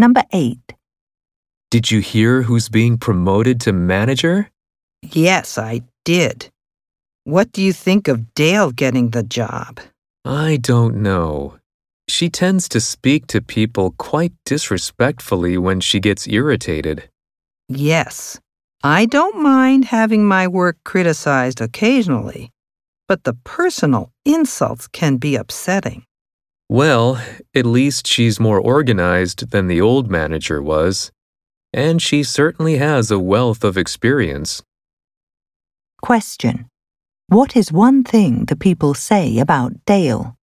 Number 8. Did you hear who's being promoted to manager? Yes, I did. What do you think of Dale getting the job? I don't know. She tends to speak to people quite disrespectfully when she gets irritated. Yes, I don't mind having my work criticized occasionally, but the personal insults can be upsetting. Well, at least she's more organized than the old manager was. And she certainly has a wealth of experience. Question. What is one thing the people say about Dale?